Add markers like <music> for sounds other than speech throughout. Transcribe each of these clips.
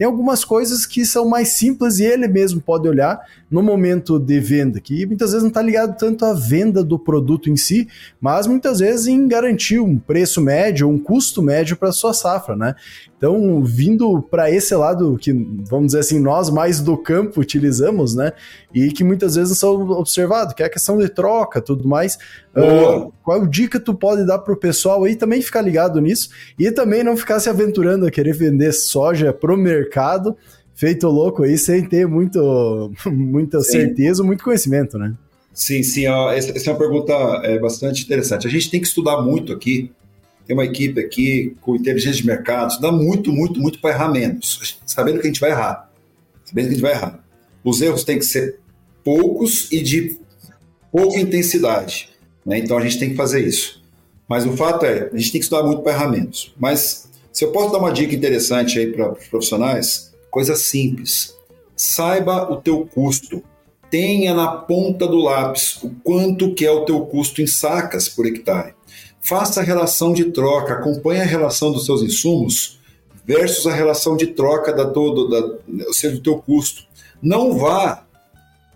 tem algumas coisas que são mais simples e ele mesmo pode olhar no momento de venda, que muitas vezes não está ligado tanto à venda do produto em si, mas muitas vezes em garantir um preço médio, um custo médio para sua safra, né? Então, vindo para esse lado que, vamos dizer assim, nós mais do campo utilizamos, né? E que muitas vezes não são observados, que é a questão de troca, tudo mais. Uh, qual dica tu pode dar para o pessoal aí também ficar ligado nisso e também não ficar se aventurando a querer vender soja pro mercado feito louco aí sem ter muito, <laughs> muita sim. certeza, muito conhecimento, né? Sim, sim. Essa, é uma pergunta é, bastante interessante. A gente tem que estudar muito aqui. Tem uma equipe aqui com inteligência de mercado, estudar muito, muito, muito para errar menos, sabendo que a gente vai errar. Sabendo que a gente vai errar. Os erros têm que ser poucos e de pouca intensidade. Né? Então a gente tem que fazer isso. Mas o fato é, a gente tem que estudar muito para errar menos. Mas se eu posso dar uma dica interessante aí para os profissionais, Coisa simples. Saiba o teu custo. Tenha na ponta do lápis o quanto que é o teu custo em sacas por hectare. Faça a relação de troca, acompanhe a relação dos seus insumos versus a relação de troca da todo, da, ou seja, do teu custo. Não vá,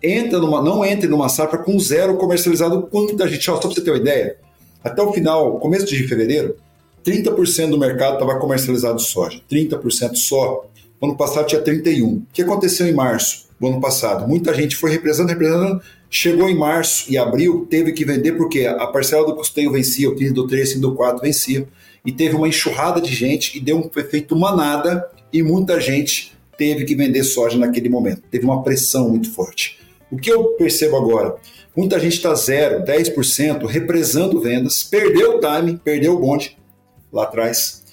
entra numa, não entre numa safra com zero comercializado. Quanta gente, só para você ter uma ideia, até o final, começo de fevereiro, 30% do mercado estava comercializado soja, 30% só. Ano passado tinha 31. O que aconteceu em março do ano passado? Muita gente foi representando, representando, chegou em março e abril, teve que vender porque a parcela do custeio vencia, o 15 do 3 e do 4 vencia, e teve uma enxurrada de gente e deu um efeito manada e muita gente teve que vender soja naquele momento. Teve uma pressão muito forte. O que eu percebo agora? Muita gente está zero, 10%, represando vendas, perdeu o time, perdeu o bonde lá atrás,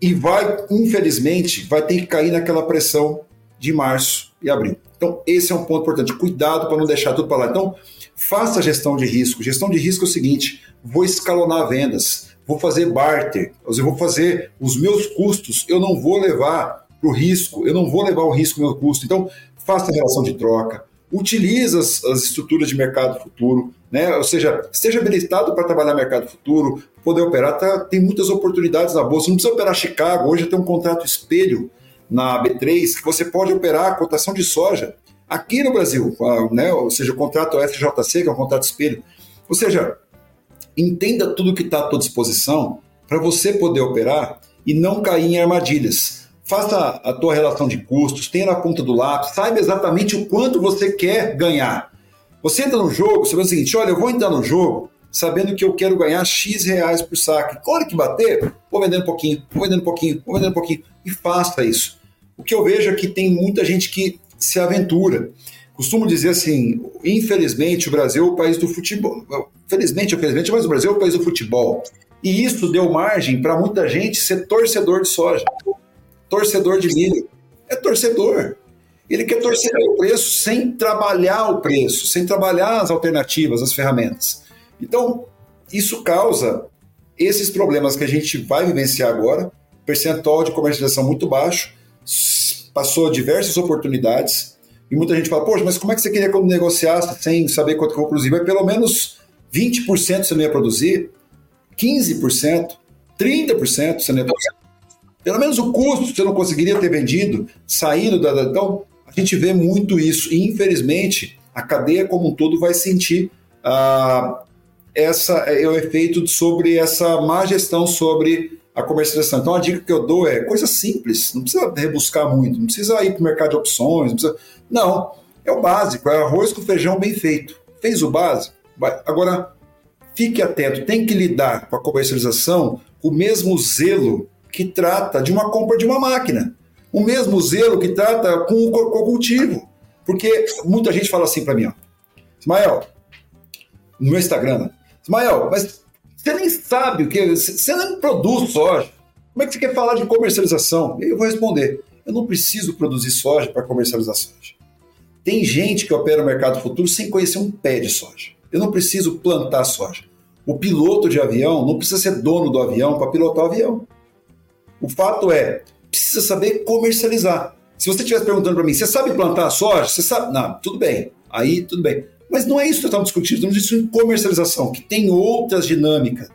e vai, infelizmente, vai ter que cair naquela pressão de março e abril. Então, esse é um ponto importante. Cuidado para não deixar tudo para lá. Então, faça gestão de risco. Gestão de risco é o seguinte: vou escalonar vendas, vou fazer barter, eu vou fazer os meus custos, eu não vou levar para o risco, eu não vou levar o risco meu custo. Então, faça relação de troca, utilize as, as estruturas de mercado futuro, né? ou seja, esteja habilitado para trabalhar mercado futuro, poder operar. Tá, tem muitas oportunidades na bolsa. Não precisa operar Chicago. Hoje tem um contrato espelho na B3 que você pode operar a cotação de soja aqui no Brasil, né? ou seja, o contrato FJC, que é um contrato espelho. Ou seja, entenda tudo que está à tua disposição para você poder operar e não cair em armadilhas. Faça a tua relação de custos, tenha na ponta do lápis, saiba exatamente o quanto você quer ganhar. Você entra no jogo, você vê o seguinte: olha, eu vou entrar no jogo sabendo que eu quero ganhar X reais por saco. Claro que bater, vou vendendo um pouquinho, vou vendendo um pouquinho, vou vendendo um pouquinho. E faça isso. O que eu vejo é que tem muita gente que se aventura. Costumo dizer assim, infelizmente o Brasil é o país do futebol. Felizmente, infelizmente, mas o Brasil é o país do futebol. E isso deu margem para muita gente ser torcedor de soja, torcedor de milho. É torcedor. Ele quer torcer o preço sem trabalhar o preço, sem trabalhar as alternativas, as ferramentas. Então, isso causa esses problemas que a gente vai vivenciar agora, percentual de comercialização muito baixo, passou diversas oportunidades, e muita gente fala, poxa, mas como é que você queria que eu negociasse sem saber quanto que eu vou produzir? Mas pelo menos 20% você não ia produzir, 15%, 30% você não ia produzir. Pelo menos o custo você não conseguiria ter vendido, saindo da... Então, a gente vê muito isso, e infelizmente a cadeia como um todo vai sentir ah, essa é o efeito sobre essa má gestão sobre a comercialização. Então a dica que eu dou é coisa simples, não precisa rebuscar muito, não precisa ir para o mercado de opções, não, precisa... não, é o básico, é arroz com feijão bem feito. Fez o básico? Vai. Agora, fique atento, tem que lidar com a comercialização com o mesmo zelo que trata de uma compra de uma máquina. O mesmo zelo que trata com o, cultivo. Porque muita gente fala assim para mim, ó, Ismael, no meu Instagram, Ismael, mas você nem sabe o que, você nem produz soja. Como é que você quer falar de comercialização? Eu vou responder: eu não preciso produzir soja para comercializar soja. Tem gente que opera o mercado futuro sem conhecer um pé de soja. Eu não preciso plantar soja. O piloto de avião não precisa ser dono do avião para pilotar o avião. O fato é, precisa saber comercializar. Se você estivesse perguntando para mim, você sabe plantar soja? Você sabe? Não, tudo bem. Aí, tudo bem. Mas não é isso que estamos discutindo, estamos discutindo comercialização, que tem outras dinâmicas.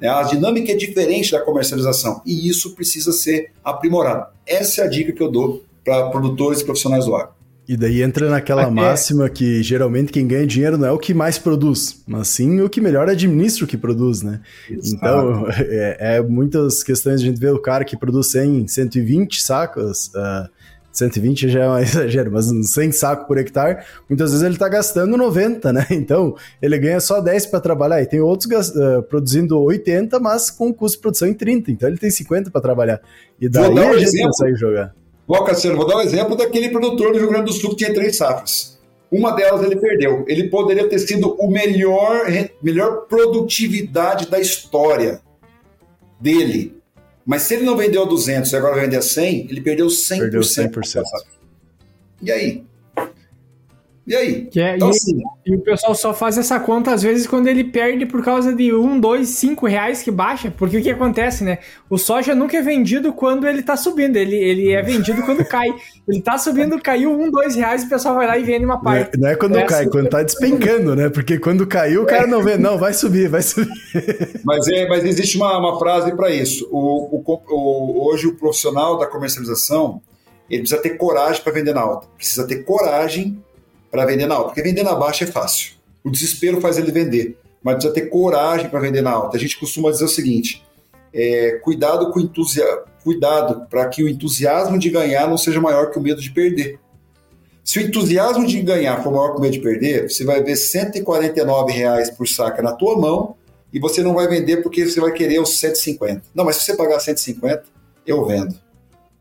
Né? A dinâmica é diferente da comercialização e isso precisa ser aprimorado. Essa é a dica que eu dou para produtores e profissionais do agro. E daí entra naquela Até... máxima que geralmente quem ganha dinheiro não é o que mais produz, mas sim o que melhor administra o que produz, né? Exato. Então, <laughs> é, é, muitas questões a gente vê o cara que produz 100, 120 sacos, uh, 120 já é um <laughs> exagero, mas uns 100 sacos por hectare, muitas vezes ele está gastando 90, né? <laughs> Então, ele ganha só 10 para trabalhar. E tem outros uh, produzindo 80, mas com custo de produção em 30. Então, ele tem 50 para trabalhar. E daí um a gente exemplo. consegue jogar. Ó, Cassiano, vou dar um exemplo daquele produtor do Rio Grande do Sul que tinha três safras. Uma delas ele perdeu. Ele poderia ter sido o melhor, melhor produtividade da história dele. Mas se ele não vendeu a 200 e agora vai vender a 100, ele perdeu 100%. Perdeu 100%. E aí? E aí? Que é, então, e, assim, e, o pessoal só faz essa conta às vezes quando ele perde por causa de um, dois, cinco reais que baixa. Porque o que acontece, né? O soja nunca é vendido quando ele tá subindo, ele, ele é vendido quando cai. Ele tá subindo, caiu um, dois reais, o pessoal vai lá e vende uma parte. Não é, não é quando é cai, assim, quando tá despencando, né? Porque quando caiu, o cara não vê, não, vai subir, vai subir. Mas, é, mas existe uma, uma frase para isso. O, o, o, hoje o profissional da comercialização ele precisa ter coragem para vender na alta. Precisa ter coragem para vender na alta. Porque vender na baixa é fácil. O desespero faz ele vender. Mas precisa ter coragem para vender na alta. A gente costuma dizer o seguinte: é, cuidado com entusiasmo, cuidado para que o entusiasmo de ganhar não seja maior que o medo de perder. Se o entusiasmo de ganhar for maior que o medo de perder, você vai ver 149 reais por saca na tua mão e você não vai vender porque você vai querer os 150. Não, mas se você pagar 150, eu vendo.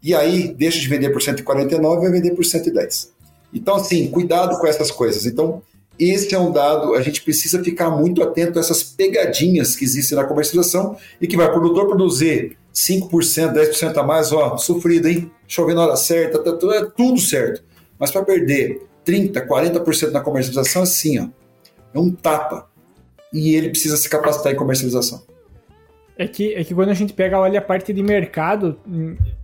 E aí, deixa de vender por 149 e vai vender por 110. Então, assim, cuidado com essas coisas. Então, esse é um dado, a gente precisa ficar muito atento a essas pegadinhas que existem na comercialização e que vai produtor produzir 5%, 10% a mais, ó, sofrido, hein? Chover na hora certa, tá, tá, é tudo certo. Mas para perder 30%, 40% na comercialização, assim, ó, é um tapa. E ele precisa se capacitar em comercialização. É que, é que quando a gente pega, olha a parte de mercado,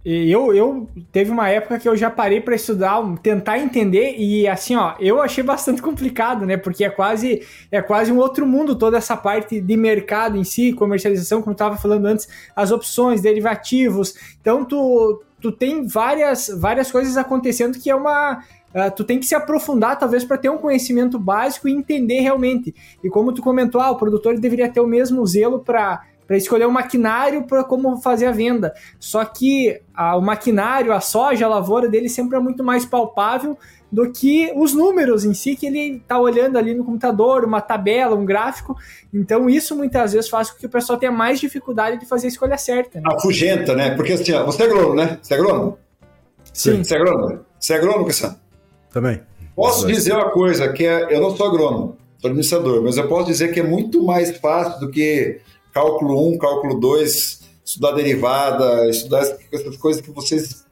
eu, eu teve uma época que eu já parei para estudar, tentar entender, e assim, ó, eu achei bastante complicado, né? Porque é quase, é quase um outro mundo toda essa parte de mercado em si, comercialização, como eu estava falando antes, as opções, derivativos. Então, tu, tu tem várias, várias coisas acontecendo que é uma. Uh, tu tem que se aprofundar, talvez, para ter um conhecimento básico e entender realmente. E como tu comentou, ah, o produtor deveria ter o mesmo zelo para para escolher um maquinário para como fazer a venda. Só que a, o maquinário, a soja, a lavoura dele sempre é muito mais palpável do que os números em si que ele está olhando ali no computador, uma tabela, um gráfico. Então isso muitas vezes faz com que o pessoal tenha mais dificuldade de fazer a escolha certa. Né? Afugenta, né? Porque assim, você é agrônomo, né? Você é agrônomo? Sim. Você é agrônomo? Você é agrônomo, Cassiano? Também. Posso dizer uma coisa, que é, eu não sou agrônomo, sou administrador, mas eu posso dizer que é muito mais fácil do que cálculo 1, cálculo 2, estudar derivada, estudar essas coisas que vocês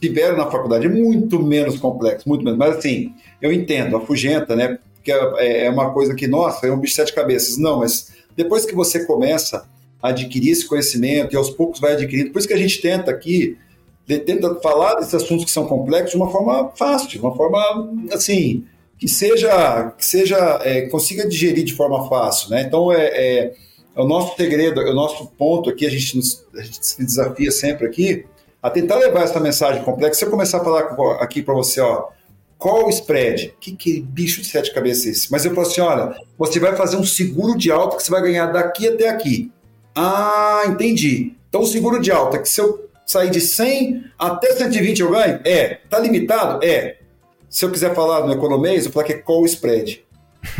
tiveram na faculdade. É muito menos complexo, muito menos. Mas assim, eu entendo, afugenta, né? Porque é, é uma coisa que, nossa, é um bicho de sete cabeças. Não, mas depois que você começa a adquirir esse conhecimento e aos poucos vai adquirindo, por isso que a gente tenta aqui, tenta falar desses assuntos que são complexos de uma forma fácil, de uma forma, assim, que seja, que seja, é, consiga digerir de forma fácil, né? Então, é, é é o nosso segredo, é o nosso ponto aqui, a gente, nos, a gente se desafia sempre aqui, a tentar levar essa mensagem complexa. Se eu começar a falar aqui para você, ó, qual o spread? Que, que bicho de sete cabeças é esse? Mas eu falo assim, olha, você vai fazer um seguro de alta que você vai ganhar daqui até aqui. Ah, entendi. Então o seguro de alta, que se eu sair de 100 até 120 eu ganho? É. Tá limitado? É. Se eu quiser falar no economês, eu falo que é call spread.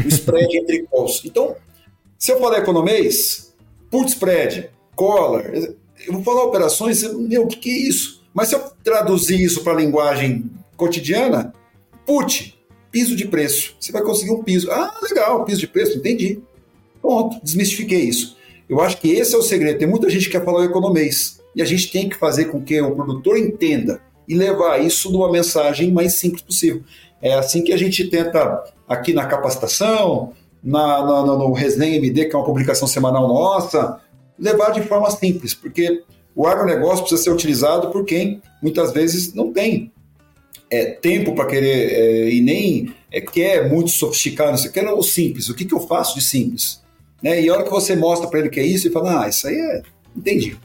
O spread <laughs> entre calls. Então, se eu falar economês, put spread, collar, eu vou falar operações, meu, o que, que é isso? Mas se eu traduzir isso para a linguagem cotidiana, put, piso de preço. Você vai conseguir um piso. Ah, legal, piso de preço, entendi. Pronto, desmistifiquei isso. Eu acho que esse é o segredo. Tem muita gente que quer falar o economês. E a gente tem que fazer com que o produtor entenda e levar isso numa mensagem mais simples possível. É assim que a gente tenta, aqui na capacitação, na, na, no Resenha MD, que é uma publicação semanal nossa, levar de forma simples, porque o agronegócio precisa ser utilizado por quem muitas vezes não tem é, tempo para querer é, e nem é, quer muito sofisticado, você quer o simples, o que, que eu faço de simples? Né? E a hora que você mostra para ele que é isso, ele fala, ah, isso aí é, entendi.